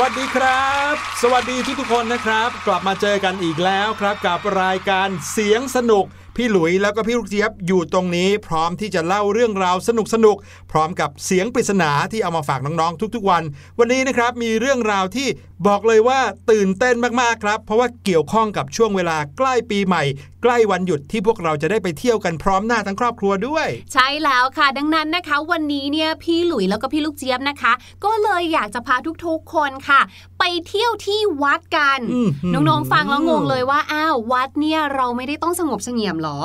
วัสดีครับ สวัสดีทุกทุกคนนะครับ กลับมาเจอกันอีกแล้วครับกับรายการเสียงสนุก พี่หลุยแล้วก็พี่ลูกเจี๊ยบอยู่ตรงนี้ พร้อมที่จะเล่าเรื่องราวสนุกสนุกๆพร้อมกับเสียงปริศนาที่เอามาฝากน้องๆทุกๆวัน วันนี้นะครับมีเรื่องราวที่บอกเลยว่าตื่นเต้นมากๆครับ เพราะว่าเกี่ยวข้องกับช่วงเวลาใกล้ปีใหม่ ใกล้วันหยุดที่พวกเราจะได้ไปเที่ยวกันพร้อมหน้าทั้งครอบครัวด้วย ใช่แล้วค่ะ ดังนั้นนะคะ วันนี้เนี่ยพี่หลุยแล้วก็พี่ลูกเจี๊ยบนะคะ ก็เลยอยากจะพาทุกๆคนค่ะ ไปเที่ยวที่วัดกันอื้อหือน้องๆฟังแล้วงงเลยว่าอ้าววัดเนี่ยเราไม่ได้ต้องสงบเสงี่ยมหรอ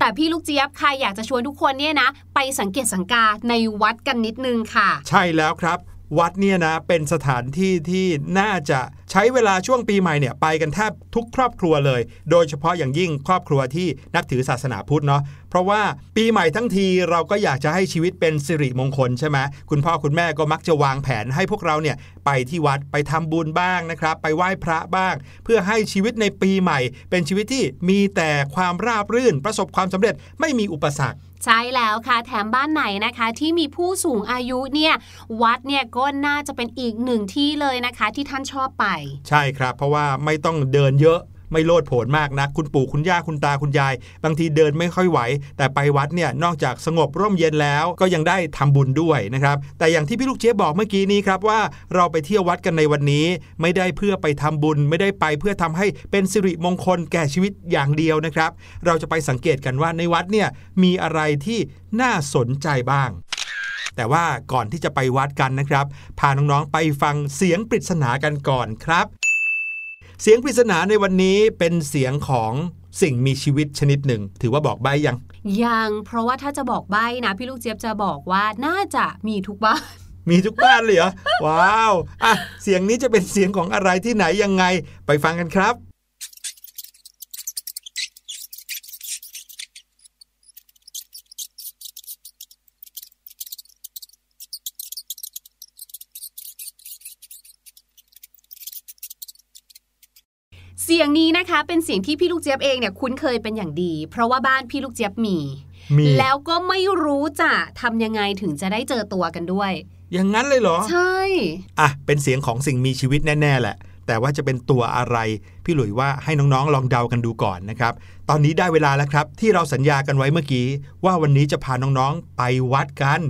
แต่พี่ลูกเจี๊ยบค่ะอยากจะชวนทุกคนเนี่ยนะ ไปสังเกตสังกาในวัดกันนิดนึงค่ะ ใช่แล้วครับ วัดเนี่ยนะเป็นสถานที่ที่น่าจะใช้เวลาช่วงปีใหม่เนี่ยไปกันแทบทุกครอบครัวเลย โดยเฉพาะอย่างยิ่งครอบครัวที่นับถือศาสนาพุทธเนาะ เพราะว่าปีใหม่ทั้งทีเราก็อยากจะให้ชีวิตเป็นสิริมงคลใช่ไหมคุณพ่อคุณแม่ก็มักจะวางแผนให้พวกเราเนี่ยไปที่วัดไปทำบุญบ้างนะครับ ไปไหว้พระบ้าง เพื่อให้ชีวิตในปีใหม่ เป็นชีวิตที่มีแต่ความราบรื่น ประสบความสำเร็จไม่มีอุปสรรคใช่แล้วค่ะแถมบ้านไหนนะคะที่มีผู้สูงอายุเนี่ยวัดเนี่ยก็น่าจะเป็นอีกหนึ่งที่เลยนะคะ ที่ท่านชอบไป ใช่ครับ เพราะว่าไม่ต้องเดินเยอะ ไม่โลดโผนมากนะคุณปู่คุณย่าคุณตาคุณยาย บางทีเดินไม่ค่อยไหว แต่ไปวัดเนี่ยนอกจากสงบร่มเย็นแล้วก็ยังได้ทำบุญด้วยนะครับแต่อย่างที่พี่ลูกเจี๊ยบบอกเมื่อกี้นี้ครับว่าเราไปเที่ยววัดกันในวันนี้ ไม่ได้เพื่อไปทำบุญ ไม่ได้ไปเพื่อทำให้เป็นสิริมงคลแก่ชีวิตอย่างเดียวนะครับ เราจะไปสังเกตกันว่าในวัดเนี่ยมีอะไรที่น่าสนใจบ้างแต่ว่าก่อนที่จะไปวัดกันนะครับ พาน้องๆไปฟังเสียงปริศนากันก่อนครับ เสียงปริศนาในวันนี้เป็นเสียงของสิ่งมีชีวิตชนิดหนึ่ง ถือว่าบอกใบยัง ยังเพราะว่าถ้าจะบอกใบ้นะพี่ลูกเจี๊ยบจะบอกว่าน่าจะมีทุกบ้านมีทุกบ้านเลยเหรอ ว้าว อะ เสียงนี้จะเป็นเสียงของอะไรที่ไหนยังไง ไปฟังกันครับ สียงนี้นะคะ เป็นเสียงที่พี่ลูกเจี๊ยบเองเนี่ยคุ้นเคยเป็นอย่างดี เพราะว่าบ้านพี่ลูกเจี๊ยบมี มีแล้วก็ไม่รู้จะทำยังไงถึงจะได้เจอตัวกันด้วย อย่างนั้นเลยเหรอ ใช่ อะ เป็นเสียงของสิ่งมีชีวิตแน่ ๆ แหละ แต่ว่าจะเป็นตัวอะไร พี่หลุยว่าให้น้องๆ ลองเดากันดูก่อนนะครับ ตอนนี้ได้เวลาแล้วครับ ที่เราสัญญากันไว้เมื่อกี้ ว่าวันนี้จะพาน้องๆ ไปวัดกัน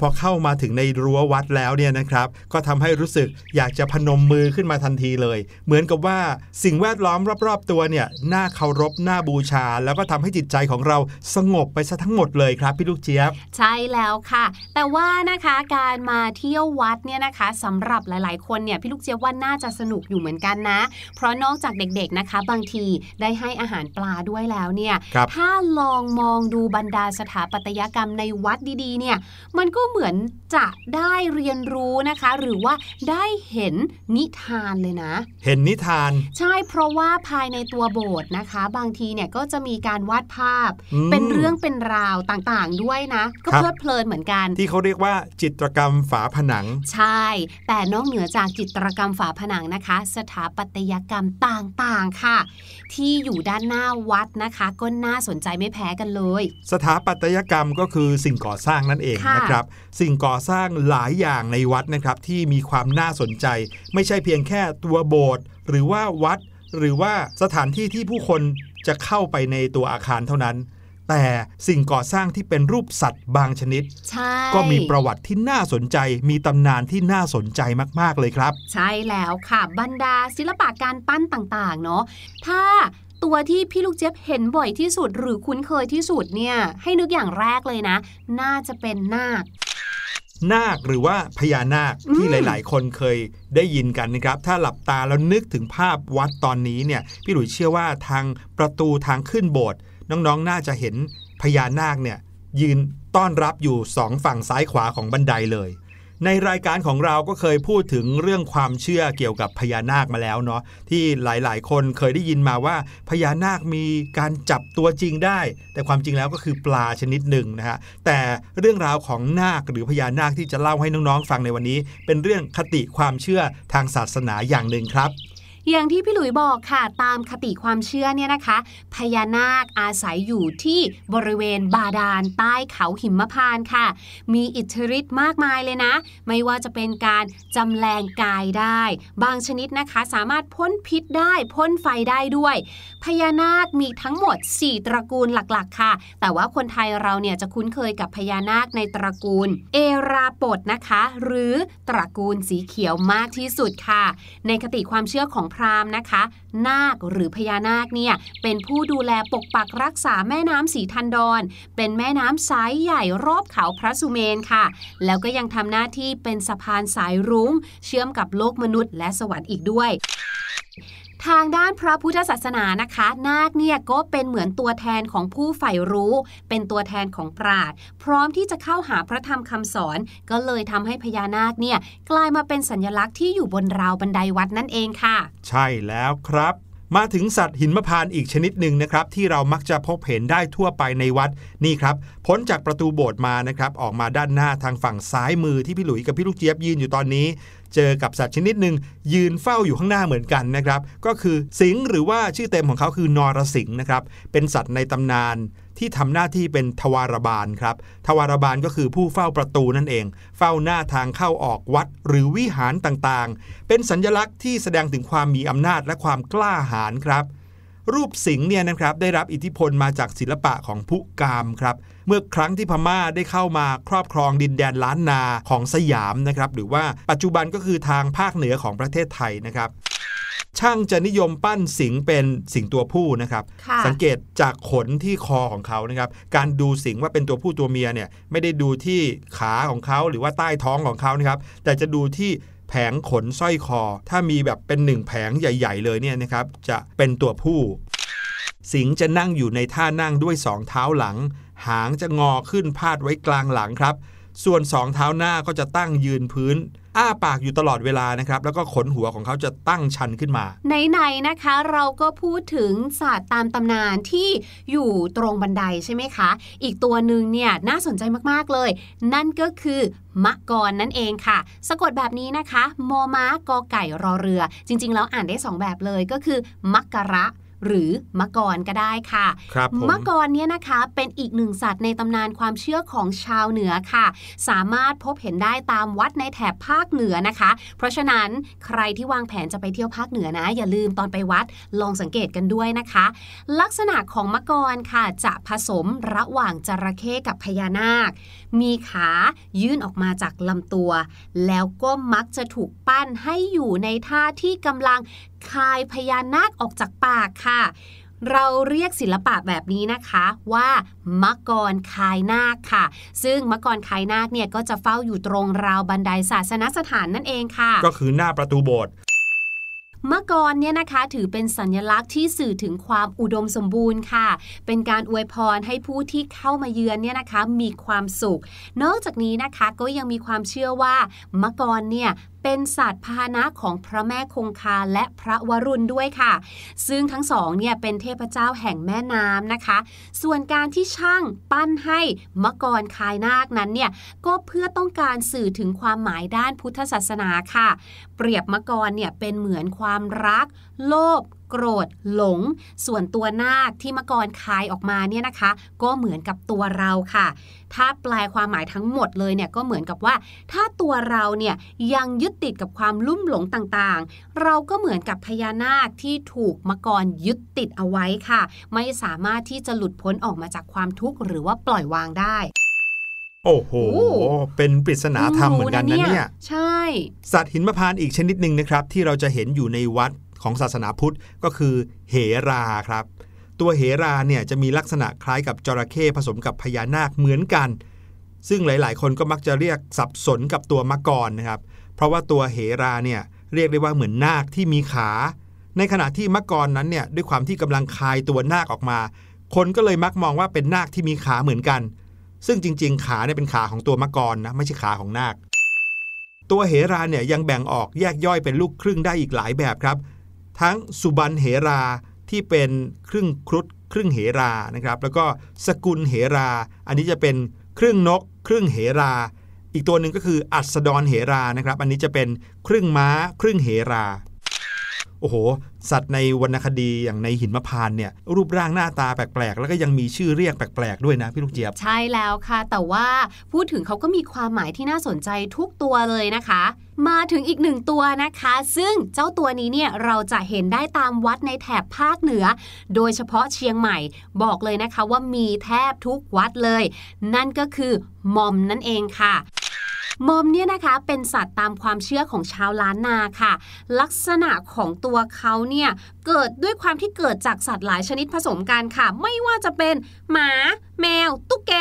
พอเข้ามาถึงในรั้ววัดแล้วเนี่ยนะครับ ก็ทำให้รู้สึกอยากจะพนมมือขึ้นมาทันทีเลย เหมือนกับว่าสิ่งแวดล้อมรอบๆตัวเนี่ยน่าเคารพน่าบูชา แล้วก็ทำให้จิตใจของเราสงบไปซะทั้งหมดเลยครับพี่ลูกเจี๊ยบ ใช่แล้วค่ะ แต่ว่านะคะการมาเที่ยววัดเนี่ยนะคะสำหรับหลายๆ คนเนี่ยพี่ลูกเจี๊ยบว่าน่าจะสนุกอยู่เหมือนกันนะ เพราะนอกจากเด็กๆนะคะ บางทีได้ให้อาหารปลาด้วยแล้วเนี่ยครับถ้าลองมองดูบรรดาสถาปัตยกรรมในวัดดีๆเนี่ยมันก็เหมือนจะได้เรียนรู้นะคะ หรือว่าได้เห็นนิทานเลยนะ เห็นนิทาน ใช่เพราะว่าภายในตัวโบสถ์นะคะ บางทีเนี่ยก็จะมีการวาดภาพอืมเป็นเรื่องเป็นราวต่างๆด้วยนะ ก็ครับเพลิดเพลินเหมือนกัน ที่เขาเรียกว่าจิตรกรรมฝาผนัง ใช่ แต่นอกเหนือจากจิตรกรรมฝาผนังนะคะ สถาปัตยกรรมต่างๆค่ะ ที่อยู่ด้านหน้าวัดนะคะก็น่าสนใจไม่แพ้กันเลย สถาปัตยกรรมก็คือสิ่งก่อสร้างนั่นเองค่ะนะครับสิ่งก่อสร้างหลายอย่างในวัดนะครับที่มีความน่าสนใจ ไม่ใช่เพียงแค่ตัวโบสถ์หรือว่าวัด หรือว่าสถานที่ที่ผู้คนจะเข้าไปในตัวอาคารเท่านั้น แต่สิ่งก่อสร้างที่เป็นรูปสัตว์บางชนิดใช่ก็มีประวัติที่น่าสนใจ มีตำนานที่น่าสนใจมาก ๆ เลยครับ ใช่แล้วค่ะบรรดาศิลปะการปั้นต่างๆ เนาะถ้าตัวที่พี่ลูกเจี๊ยบเห็นบ่อยที่สุดหรือคุ้นเคยที่สุดเนี่ยให้นึกอย่างแรกเลยนะ น่าจะเป็นนาค นาคหรือว่าพญานาคอืมที่หลาย ๆ คนเคยได้ยินกันนะครับ ถ้าหลับตาแล้วนึกถึงภาพวัดตอนนี้เนี่ยพี่หลุยเชื่อว่าทางประตูทางขึ้นโบสถ์น้อง ๆ น่าจะเห็นพญานาคเนี่ยยืนต้อนรับอยู่สองฝั่งซ้ายขวาของบันไดเลย ในรายการของเราก็เคยพูดถึงเรื่องความเชื่อเกี่ยวกับพญานาคมาแล้วเนาะที่หลายๆ คนเคยได้ยินมาว่าพญานาคมีการจับตัวจริงได้ แต่ความจริงแล้วก็คือปลาชนิดหนึ่งนะฮะแต่เรื่องราวของนาคหรือพญานาคที่จะเล่าให้น้องๆฟังในวันนี้ เป็นเรื่องคติความเชื่อทางศาสนาอย่างหนึ่งครับ อย่างที่พี่หลุยบอกค่ะตามคติความเชื่อเนี่ยนะคะ พญานาคอาศัยอยู่ที่บริเวณบาดาลใต้เขาหิมพานค่ะ มีอิทธิฤทธิ์มากมายเลยนะ ไม่ว่าจะเป็นการจำแรงกายได้ บางชนิดนะคะสามารถพ่นพิษได้พ่นไฟได้ด้วย พญานาคมีทั้งหมด 4 ตระกูลหลักๆ ค่ะ แต่ว่าคนไทยเราเนี่ยจะคุ้นเคยกับพญานาคในตระกูล เอราปดนะคะ หรือตระกูลสีเขียวมากที่สุดค่ะ ในคติความเชื่อของพราหมณ์นะคะ นาคหรือพญานาคเนี่ยเป็นผู้ดูแลปกปักรักษาแม่น้ำสีทันดอน เป็นแม่น้ำสายใหญ่รอบเขาพระสุเมนค่ะ แล้วก็ยังทำหน้าที่เป็นสะพานสายรุง้ง เชื่อมกับโลกมนุษย์และสวรรค์อีกด้วย ทางด้านพระพุทธศาสนานะคะ นาคเนี่ยก็เป็นเหมือนตัวแทนของผู้ใฝ่รู้ เป็นตัวแทนของปราดพร้อมที่จะเข้าหาพระธรรมคำสอน ก็เลยทำให้พญานาคเนี่ยกลายมาเป็นสัญลักษณ์ที่อยู่บนราวบันไดวัดนั่นเองค่ะ ใช่แล้วครับมาถึงสัตว์หินมะพานอีกชนิดหนึ่งนะครับ ที่เรามักจะพบเห็นได้ทั่วไปในวัดนี่ครับพ้นจากประตูโบสถ์มานะครับ ออกมาด้านหน้าทางฝั่งซ้ายมือที่พี่หลุยกับพี่ลูกเจี๊ยบยืนอยู่ตอนนี้ เจอกับสัตว์ชนิดหนึ่งยืนเฝ้าอยู่ข้างหน้าเหมือนกันนะครับ ก็คือสิงหรือว่าชื่อเต็มของเขาคือนรสิงห์นะครับ เป็นสัตว์ในตำนานที่ทำหน้าที่เป็นทวารบาลครับ ทวารบาลก็คือผู้เฝ้าประตูนั่นเอง เฝ้าหน้าทางเข้าออกวัดหรือวิหารต่างๆ เป็นสัญลักษณ์ที่แสดงถึงความมีอำนาจและความกล้าหาญครับ รูปสิงห์เนี่ยนะครับได้รับอิทธิพลมาจากศิลปะของผู้กามครับเมื่อครั้งที่พม่าได้เข้ามาครอบครองดินแดนล้านนาของสยามนะครับหรือว่าปัจจุบันก็คือทางภาคเหนือของประเทศไทยนะครับช่างจะนิยมปั้นสิงเป็นสิงตัวผู้นะครับสังเกตจากขนที่คอของเขานะครับการดูสิงว่าเป็นตัวผู้ตัวเมียเนี่ยไม่ได้ดูที่ขาของเขาหรือว่าใต้ท้องของเขานะครับแต่จะดูที่ แผงขนสร้อยคอ ถ้ามีแบบเป็นหนึ่งแผงใหญ่ ๆ เลยเนี่ยนะครับจะเป็นตัวผู้ สิงจะนั่งอยู่ในท่านั่งด้วยสองเท้าหลัง หางจะงอขึ้นพาดไว้กลางหลังครับ ส่วนสองเท้าหน้าก็จะตั้งยืนพื้น อ้าปากอยู่ตลอดเวลานะครับ แล้วก็ขนหัวของเขาจะตั้งชันขึ้นมา ไหนๆนะคะ เราก็พูดถึงสัตว์ตามตำนานที่อยู่ตรงบันไดใช่ไหมคะ อีกตัวหนึ่งเนี่ยน่าสนใจมากๆเลย นั่นก็คือมะกรนั่นเองค่ะ สะกดแบบนี้นะคะ มอม้ากอไก่รอเรือ จริง ๆ แล้วอ่านได้ 2 แบบเลยก็คือ มักกะระ หรือมะกรก็ได้ค่ะครับมะกรเนี่ยนะคะเป็นอีกหนึ่งสัตว์ในตำนานความเชื่อของชาวเหนือค่ะ สามารถพบเห็นได้ตามวัดในแถบภาคเหนือนะคะ เพราะฉะนั้นใครที่วางแผนจะไปเที่ยวภาคเหนือนะ อย่าลืมตอนไปวัดลองสังเกตกันด้วยนะคะ ลักษณะของมะกรค่ะจะผสมระหว่างจระเข้กับพญานาค มีขายื่นออกมาจากลำตัว แล้วก็มักจะถูกปั้นให้อยู่ในท่าที่กำลังคายพญานาคออกจากปากค่ะ เราเรียกศิลปะแบบนี้นะคะว่ามกรคายนาคค่ะ ซึ่งมกรคายนาคเนี่ยก็จะเฝ้าอยู่ตรงราวบันไดศาสนสถานนั่นเองค่ะ ก็คือหน้าประตูโบสถ์ มะกรเนี่ยนะคะถือเป็นสัญลักษณ์ที่สื่อถึงความอุดมสมบูรณ์ค่ะ เป็นการอวยพรให้ผู้ที่เข้ามาเยือนเนี่ยนะคะมีความสุข นอกจากนี้นะคะก็ยังมีความเชื่อว่ามะกรเนี่ย เป็นสัตว์พาหนะของพระแม่คงคาและพระวรุณด้วยค่ะ ซึ่งทั้งสองเนี่ยเป็นเทพเจ้าแห่งแม่น้ำนะคะ ส่วนการที่ช่างปั้นให้มกรคายนาคนั้นเนี่ยก็เพื่อต้องการสื่อถึงความหมายด้านพุทธศาสนาค่ะ เปรียบมกรเนี่ยเป็นเหมือนความรัก โลภ โกรธหลง ส่วนตัวนาคที่มกรคายออกมาเนี่ยนะคะ ก็เหมือนกับตัวเราค่ะ ถ้าแปลความหมายทั้งหมดเลยเนี่ยก็เหมือนกับว่า ถ้าตัวเราเนี่ยยังยึดติดกับความลุ่มหลงต่างๆ เราก็เหมือนกับพญานาคที่ถูกมกรยึดติดเอาไว้ค่ะ ไม่สามารถที่จะหลุดพ้นออกมาจากความทุกข์หรือว่าปล่อยวางได้โอ้โห เป็นปริศนาธรรมเหมือนกันนะเนี่ย ใช่ สัตว์หินมะพานอีกชนิดหนึ่งนะครับ ที่เราจะเห็นอยู่ในวัด ของศาสนาพุทธก็คือเหราครับ ตัวเหราเนี่ยจะมีลักษณะคล้ายกับจระเข้ผสมกับพญานาคเหมือนกัน ซึ่งหลาย ๆ คนก็มักจะเรียกสับสนกับตัวมกรนะครับ เพราะว่าตัวเหราเนี่ยเรียกได้ว่าเหมือนนาคที่มีขา ในขณะที่มกรนั้นเนี่ยด้วยความที่กำลังคายตัวนาคออกมา คนก็เลยมักมองว่าเป็นนาคที่มีขาเหมือนกัน ซึ่งจริง ๆ ขาเนี่ยเป็นขาของตัวมกรนะไม่ใช่ขาของนาคตัวเหราเนี่ยยังแบ่งออกแยกย่อยเป็นลูกครึ่งได้อีกหลายแบบครับ ทั้งสุบันเหราที่เป็นครึ่งครุฑครึ่งเหรานะครับ แล้วก็สกุลเหรา อันนี้จะเป็นครึ่งนก ครึ่งเหรา อีกตัวหนึ่งก็คืออัสดรเหรานะครับ อันนี้จะเป็นครึ่งม้า ครึ่งเหรา โอ้โห สัตว์ในวรรณคดีอย่างในหินมะพานเนี่ยรูปร่างหน้าตาแปลกๆ แล้วก็ยังมีชื่อเรียกแปลกๆด้วยนะพี่ลูกเจี๊ยบ ใช่แล้วค่ะ แต่ว่าพูดถึงเขาก็มีความหมายที่น่าสนใจทุกตัวเลยนะคะ มาถึงอีกหนึ่งตัวนะคะ ซึ่งเจ้าตัวนี้เนี่ยเราจะเห็นได้ตามวัดในแถบภาคเหนือ โดยเฉพาะเชียงใหม่บอกเลยนะคะว่ามีแทบทุกวัดเลย นั่นก็คือมอมนั่นเองค่ะ มอมเนี่ยนะคะเป็นสัตว์ตามความเชื่อของชาวล้านนาค่ะ ลักษณะของตัวเขาเนี่ยเกิดด้วยความที่เกิดจากสัตว์หลายชนิดผสมกันค่ะ ไม่ว่าจะเป็นหมา แมว ตุ๊กแก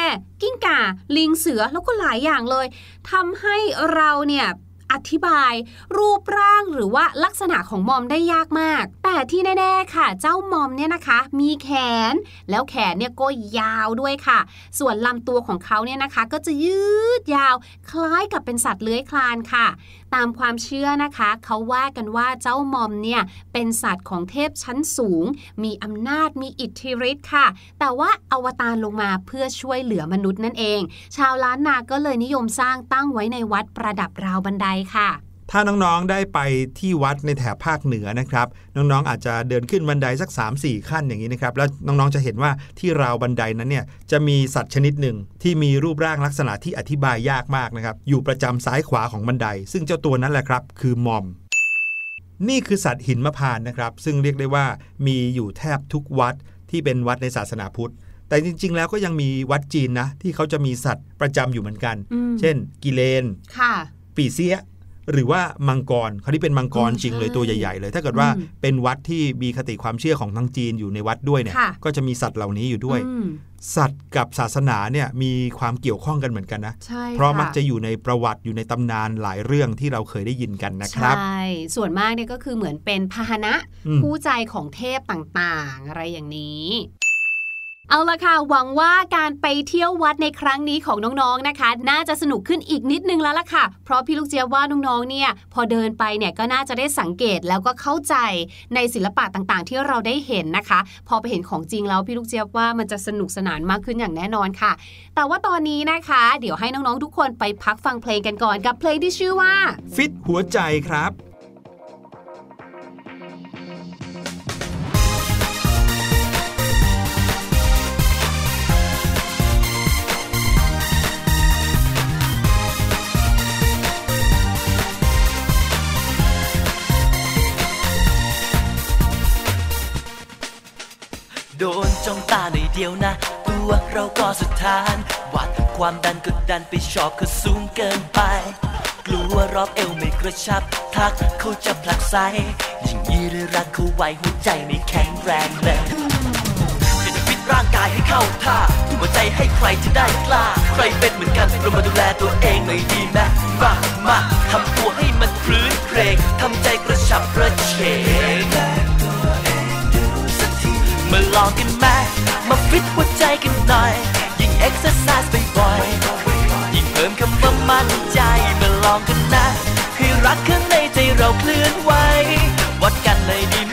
กิ้งก่า ลิงเสือแล้วก็หลายอย่างเลยทำให้เราเนี่ย อธิบาย รูปร่างหรือว่าลักษณะของมอมได้ยากมาก แต่ที่แน่ๆค่ะ เจ้ามอมเนี่ยนะคะ มีแขน แล้วแขนเนี่ยก็ยาวด้วยค่ะ ส่วนลำตัวของเขาเนี่ยนะคะ ก็จะยืดยาว คล้ายกับเป็นสัตว์เลื้อยคลานค่ะ ตามความเชื่อนะคะ เขาว่ากันว่าเจ้ามอมเนี่ยเป็นสัตว์ของเทพชั้นสูง มีอำนาจมีอิทธิฤทธิ์ค่ะ แต่ว่าอวตารลงมาเพื่อช่วยเหลือมนุษย์นั่นเอง ชาวล้านนาก็เลยนิยมสร้างตั้งไว้ในวัดประดับราวบันไดค่ะ ถ้าน้องๆได้ไปที่วัดในแถบภาคเหนือนะครับ น้องๆอาจจะเดินขึ้นบันไดสัก 3-4 ขั้นอย่างนี้นะครับแล้วน้องๆจะเห็นว่าที่ราวบันไดนั้นเนี่ยจะมีสัตว์ชนิดหนึ่งที่มีรูปร่างลักษณะที่อธิบายยากมากนะครับอยู่ประจำซ้ายขวาของบันได ซึ่งเจ้าตัวนั้นแหละครับคือมอมนี่คือสัตว์หินมะพานนะครับ ซึ่งเรียกได้ว่ามีอยู่แทบทุกวัดที่เป็นวัดในศาสนาพุทธ แต่จริง ๆ แล้วก็ยังมีวัดจีนนะ ที่เขาจะมีสัตว์ประจำอยู่เหมือนกันอืมเช่น กิเลนค่ะปีเสีย หรือว่ามังกรเขาที่เป็นมังกรอืมจริงเลยใช่ตัวใหญ่ ๆ เลย ถ้าเกิดว่าอืมเป็นวัดที่มีคติความเชื่อของทางจีนอยู่ในวัดด้วยเนี่ยค่ะก็จะมีสัตว์เหล่านี้อยู่ด้วยอืมสัตว์กับศาสนาเนี่ยมีความเกี่ยวข้องกันเหมือนกันนะใช่เพราะค่มักจะอยู่ในประวัติอยู่ในตำนานหลายเรื่องที่เราเคยได้ยินกันนะครับใช่ส่วนมากเนี่ยก็คือเหมือนเป็นพาหนะอืมคู่ใจของเทพต่างๆ อะไรอย่างนี้ เอาละค่ะ หวังว่าการไปเที่ยววัดในครั้งนี้ของน้องๆนะคะ น่าจะสนุกขึ้นอีกนิดนึงแล้วล่ะค่ะ เพราะพี่ลูกเจี๊ยบว่าน้องๆเนี่ย พอเดินไปเนี่ยก็น่าจะได้สังเกตแล้วก็เข้าใจในศิลปะต่างๆ ที่เราได้เห็นนะคะ พอไปเห็นของจริงแล้วพี่ลูกเจี๊ยบว่ามันจะสนุกสนานมากขึ้นอย่างแน่นอนค่ะ แต่ว่าตอนนี้นะคะ เดี๋ยวให้น้องๆทุกคนไปพักฟังเพลงกันก่อนกับเพลงที่ชื่อว่า ฟิตหัวใจครับ จ้องตาในอยเดียวนะ ตัวเราก็สุดทานวัดความดันก็ดันไปชอบเขาสูงเกินไป กลัวรอบเอวไม่กระชับ ทักเขาจะผลักไสยิ่งยีหรือรักเขาไว้หัวใจไม่แข็งแรงเลยอยากจะฟิตร่างกายให้เข้าท่าทุ่มหัวใจให้ใครจะได้กล้า ใครเป็นเหมือนกันเรามาดูแลตัวเองหน่อยดีไหมมามาทำตัวให้มันพลื้นเครงทำใจกระฉับกระเฉง มาลองกันไหมมาฟิตหัวใจกันหน่อย ยิ่งเอ็กซ์ไซส์บ่อยๆยิ่งเพิ่มคำว่ามั่นใจ มาลองกันนะ ให้รักข้างในใจเราเคลื่อนไหววัดกันเลยดี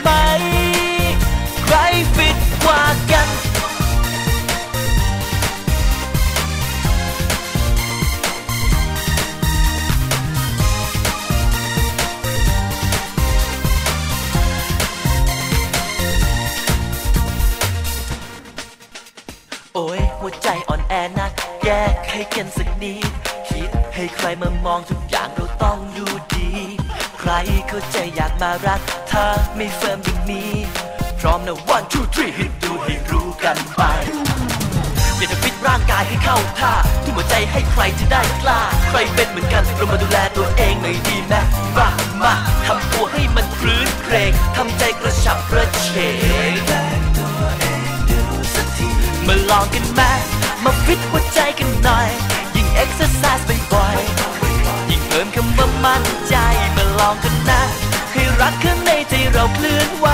ไหม แยกให้กันสักนิดคิดให้ใครมามองทุกอย่างเราต้องดูดี ใครเข้าใจอยากมารักถ้าไม่เฟิร์มอย่างนี้ พร้อมนะ one two three ให้ดูให้รู้กันไปอยากจะฟิตร่างกายให้เข้าท่าทุ่มหัวใจให้ใครจะได้กล้า ใครเป็นเหมือนกันเรามาดูแลตัวเองหน่อยดีไหมมามาทำตัวให้มันพรื้นเครงทำใจกระฉับกระเฉง มาลองกันไหมมาฟิตหัวใจกันหน่อย ยิ่งเอ็กซ์ไซส์บ่อยๆยิ่งเพิ่มคำว่ามั่นใจ มาลองกันนะ ให้รักข้างในใจเราเคลื่อนไหว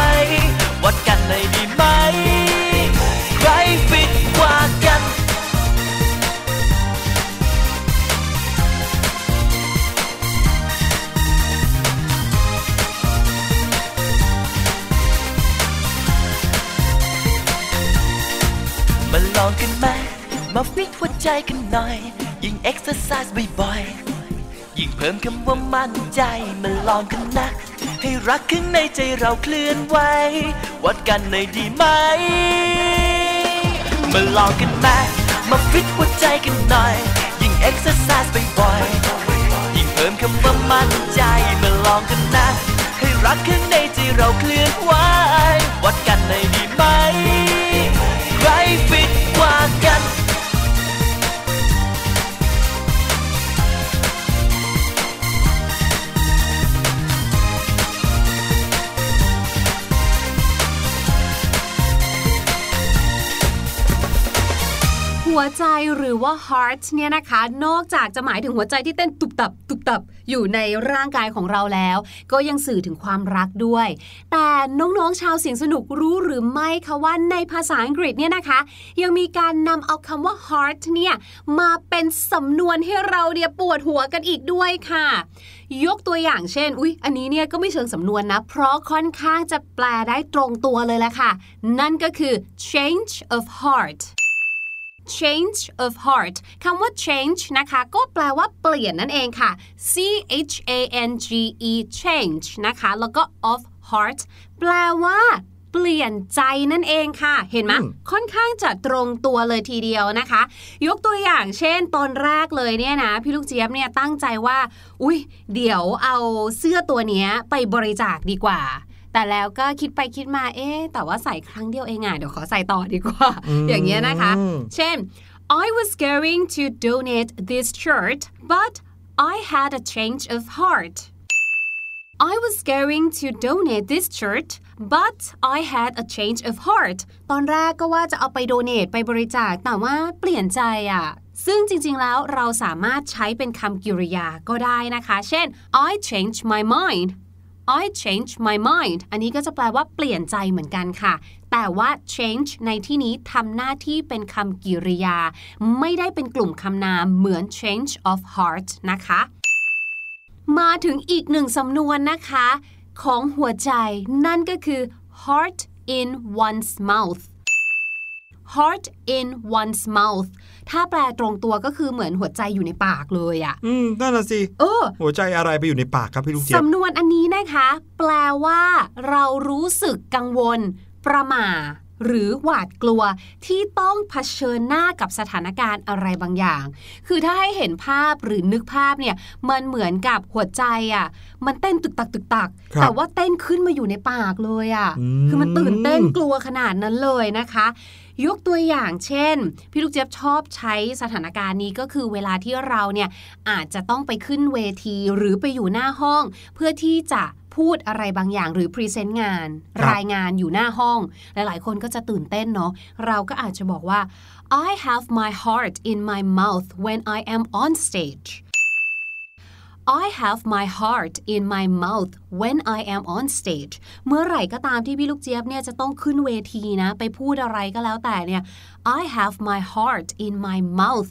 วัดกันเลยดีไหม ใจกันหน่อย ยิ่งเอ็กซ์ไซส์บ่อยๆ ยิ่งเพิ่มคำว่ามั่นใจมาลองกันนะ ให้รักข้างในใจเราเคลื่อนไหว วัดกันหน่อยดีไหม มาลองกันไหมมาฟิตหัวใจกันหน่อย ยิ่งเอ็กซ์ไซส์บ่อยๆ ยิ่งเพิ่มคำว่ามั่นใจมาลองกันนะ ให้รักข้างในใจเราเคลื่อนไหว วัดกันหน่อย หัวใจหรือว่า heart เนี่ยนะคะ นอกจากจะหมายถึงหัวใจที่เต้นตุบตับตุบตับอยู่ในร่างกายของเราแล้ว ก็ยังสื่อถึงความรักด้วย แต่น้องๆชาวเสียงสนุกรู้หรือไม่คะว่าในภาษาอังกฤษเนี่ยนะคะ ยังมีการนำเอาคำว่า heart เนี่ยมาเป็นสำนวนให้เราเนี่ยปวดหัวกันอีกด้วยค่ะ ยกตัวอย่างเช่น อุ๊ย อันนี้เนี่ยก็ไม่เชิงสำนวนนะ เพราะค่อนข้างจะแปลได้ตรงตัวเลยแหละค่ะ นั่นก็คือ change of heart change of heart คำว่า change นะคะ ก็แปลว่าเปลี่ยนนั่นเองค่ะ C H A N G E change นะคะ แล้วก็ of heart แปลว่าเปลี่ยนใจนั่นเองค่ะ เห็นไหมอืมค่อนข้างจะตรงตัวเลยทีเดียวนะคะ ยกตัวอย่างเช่น ตอนแรกเลยเนี่ยนะพี่ลูกเจี๊ยบเนี่ยตั้งใจว่า อุ้ยเดี๋ยวเอาเสื้อตัวเนี้ยไปบริจาคดีกว่า แต่แล้วก็คิดไปคิดมาเอ๊ะแต่ว่าใส่ครั้งเดียวเองอะเดี๋ยวขอใส่ต่อดีกว่า อย่างเงี้ยนะคะ เช่น I was going to donate this shirt but I had a change of heart I was going to donate this shirt but I had a change of heart ตอนแรกก็ว่าจะเอาไปโดเนทไปบริจาค แต่ว่าเปลี่ยนใจอะ่ะซึ่งจริง ๆ แล้วเราสามารถใช้เป็นคำกริยาก็ได้นะคะ เช่น I changed my mind I change my mind อันนี้ก็จะแปลว่าเปลี่ยนใจเหมือนกันค่ะ แต่ว่า change ในที่นี้ทำหน้าที่เป็นคำกริยา ไม่ได้เป็นกลุ่มคำนามเหมือน change of heart นะคะ มาถึงอีกหนึ่งสำนวนนะคะ ของหัวใจนั่นก็คือ heart in one's mouth heart in one's mouth ถ้าแปลตรงตัวก็คือเหมือนหัวใจอยู่ในปากเลยอะอืมนั่นน่ะสิเออ หัวใจอะไรไปอยู่ในปากครับพี่ลูกเจี๊ยบสำนวนอันนี้นะคะ แปลว่าเรารู้สึกกังวล ประหม่า หรือหวาดกลัวที่ต้องเผชิญหน้ากับสถานการณ์อะไรบางอย่าง คือถ้าให้เห็นภาพหรือนึกภาพเนี่ย มันเหมือนกับหัวใจอะ มันเต้นตึกตักตึกตักครับแต่ว่าเต้นขึ้นมาอยู่ในปากเลยอะอืมคือมันตื่นเต้นกลัวขนาดนั้นเลยนะคะ ยกตัวอย่างเช่น พี่ลูกเจี๊ยบชอบใช้สถานการณ์นี้ก็คือเวลาที่เราเนี่ยอาจจะต้องไปขึ้นเวที หรือไปอยู่หน้าห้อง เพื่อที่จะพูดอะไรบางอย่างหรือพรีเซนต์งานครับรายงานอยู่หน้าห้อง หลาย ๆ คนก็จะตื่นเต้นเนาะเราก็อาจจะบอกว่า I have my heart in my mouth when I am on stage I have my heart in my mouth when I am on stage เมื่อไหร่ก็ตามที่พี่ลูกเจี๊ยบเนี่ยจะต้องขึ้นเวทีนะ ไปพูดอะไรก็แล้วแต่เนี่ย I have my heart in my mouth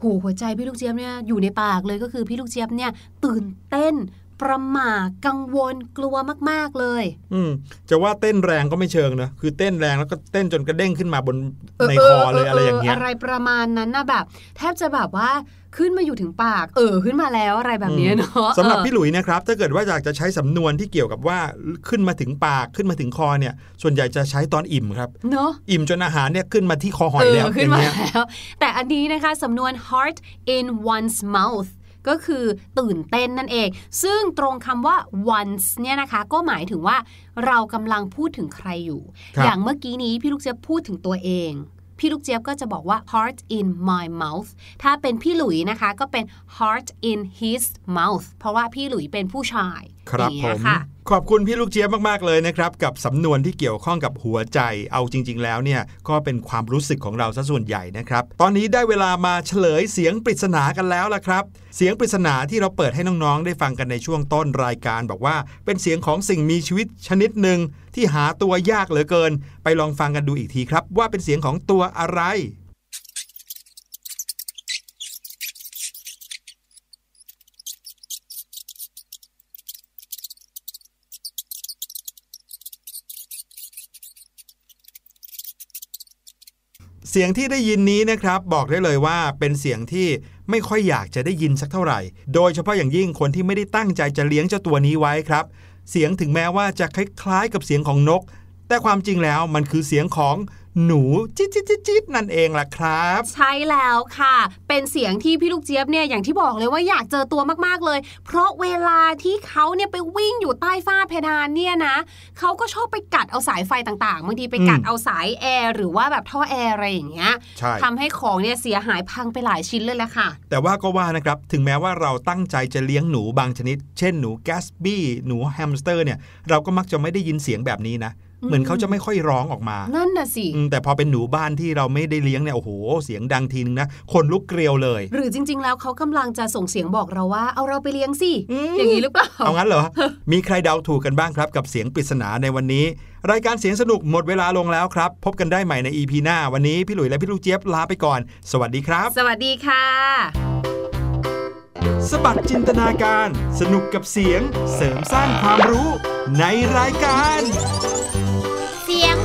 โหหัวใจพี่ลูกเจี๊ยบเนี่ยอยู่ในปากเลยก็คือพี่ลูกเจี๊ยบเนี่ยตื่นเต้น ประหม่ากังวลกลัวมาก ๆเลย อืมจะว่าเต้นแรงก็ไม่เชิงนะคือเต้นแรงแล้วก็เต้นจนกระเด้งขึ้นมาบนในคอเลยอะไรอย่างเงี้ยอะไรประมาณนั้นนะแบบ แทบจะแบบว่าขึ้นมาอยู่ถึงปาก เออขึ้นมาแล้วอะไรแบบเนี้ยเนาะสำหรับเออพี่หลุยนะครับ ถ้าเกิดว่าอยากจะใช้สำนวนที่เกี่ยวกับว่าขึ้นมาถึงปากขึ้นมาถึงคอเนี่ย ส่วนใหญ่จะใช้ตอนอิ่มครับเนาะอิ่มจนอาหารเนี่ยขึ้นมาที่คอหอยเอแล้อวขึ้อนย่างมาเงี้ยแล้วแต่อันนี้นะคะสำนวน heart in one's mouth ก็คือตื่นเต้นนั่นเอง ซึ่งตรงคำว่า once เนี่ยนะคะ ก็หมายถึงว่าเรากำลังพูดถึงใครอยู่ครับอย่างเมื่อกี้นี้พี่ลูกเจี๊ยบพูดถึงตัวเองพี่ลูกเจี๊ยบก็จะบอกว่า heart in my mouth ถ้าเป็นพี่หลุยนะคะ ก็เป็น heart in his mouth เพราะว่าพี่หลุยเป็นผู้ชายครับอย่างผเงี้ยมค่ะ ขอบคุณพี่ลูกเจี๊ยบมาก ๆ เลยนะครับ กับสำนวนที่เกี่ยวข้องกับหัวใจ เอาจริง ๆ แล้วเนี่ย ก็เป็นความรู้สึกของเราซะส่วนใหญ่นะครับ ตอนนี้ได้เวลามาเฉลยเสียงปริศนากันแล้วล่ะครับ เสียงปริศนาที่เราเปิดให้น้อง ๆ ได้ฟังกันในช่วงต้นรายการ บอกว่าเป็นเสียงของสิ่งมีชีวิตชนิดหนึ่งที่หาตัวยากเหลือเกิน ไปลองฟังกันดูอีกทีครับ ว่าเป็นเสียงของตัวอะไร เสียงที่ได้ยินนี้นะครับบอกได้เลยว่าเป็นเสียงที่ไม่ค่อยอยากจะได้ยินสักเท่าไหร่ โดยเฉพาะอย่างยิ่งคนที่ไม่ได้ตั้งใจจะเลี้ยงเจ้าตัวนี้ไว้ครับ เสียงถึงแม้ว่าจะคล้ายๆกับเสียงของนก แต่ความจริงแล้วมันคือเสียงของ หนูจิ๊ดจิ๊ดจิ๊ดจิ๊ดนั่นเองล่ะครับ ใช่แล้วค่ะ เป็นเสียงที่พี่ลูกเจี๊ยบเนี่ยอย่างที่บอกเลยว่าอยากเจอตัวมากๆเลย เพราะเวลาที่เขาเนี่ยไปวิ่งอยู่ใต้ฝ้าเพดานเนี่ยนะเขาก็ชอบไปกัดเอาสายไฟต่างๆบางทีไปกัดอืมเอาสายแอร์หรือว่าแบบท่อแอร์อะไรอย่างเงี้ยใช่ทำให้ของเนี่ยเสียหายพังไปหลายชิ้นเลยแหละค่ะ แต่ว่าก็ว่านะครับถึงแม้ว่าเราตั้งใจจะเลี้ยงหนูบางชนิด เช่นหนูแกสบี้หนูแฮมสเตอร์เนี่ยเราก็มักจะไม่ได้ยินเสียงแบบนี้นะ เหมือนเขาจะไม่ค่อยร้องออกมา นั่นน่ะสิอืมแต่พอเป็นหนูบ้านที่เราไม่ได้เลี้ยงเนี่ยโอ้โห เสียงดังทีนึงนะ ขนลุกเกรียวเลย หรือจริง ๆ แล้วเขากำลังจะส่งเสียงบอกเราว่าเอาเราไปเลี้ยงสิอืมอย่างนี้หรือเปล่า เอางั้นเหรอ มีใครเดาถูกกันบ้างครับ กับเสียงปริศนาในวันนี้ รายการเสียงสนุกหมดเวลาลงแล้วครับ พบกันได้ใหม่ใน EP หน้า วันนี้พี่หลุยและพี่ลูกเจี๊ยบลาไปก่อน สวัสดีครับ สวัสดีค่ะสบัดจินตนาการ สนุกกับเสียง เสริมสร้างความรู้ในรายการ สียง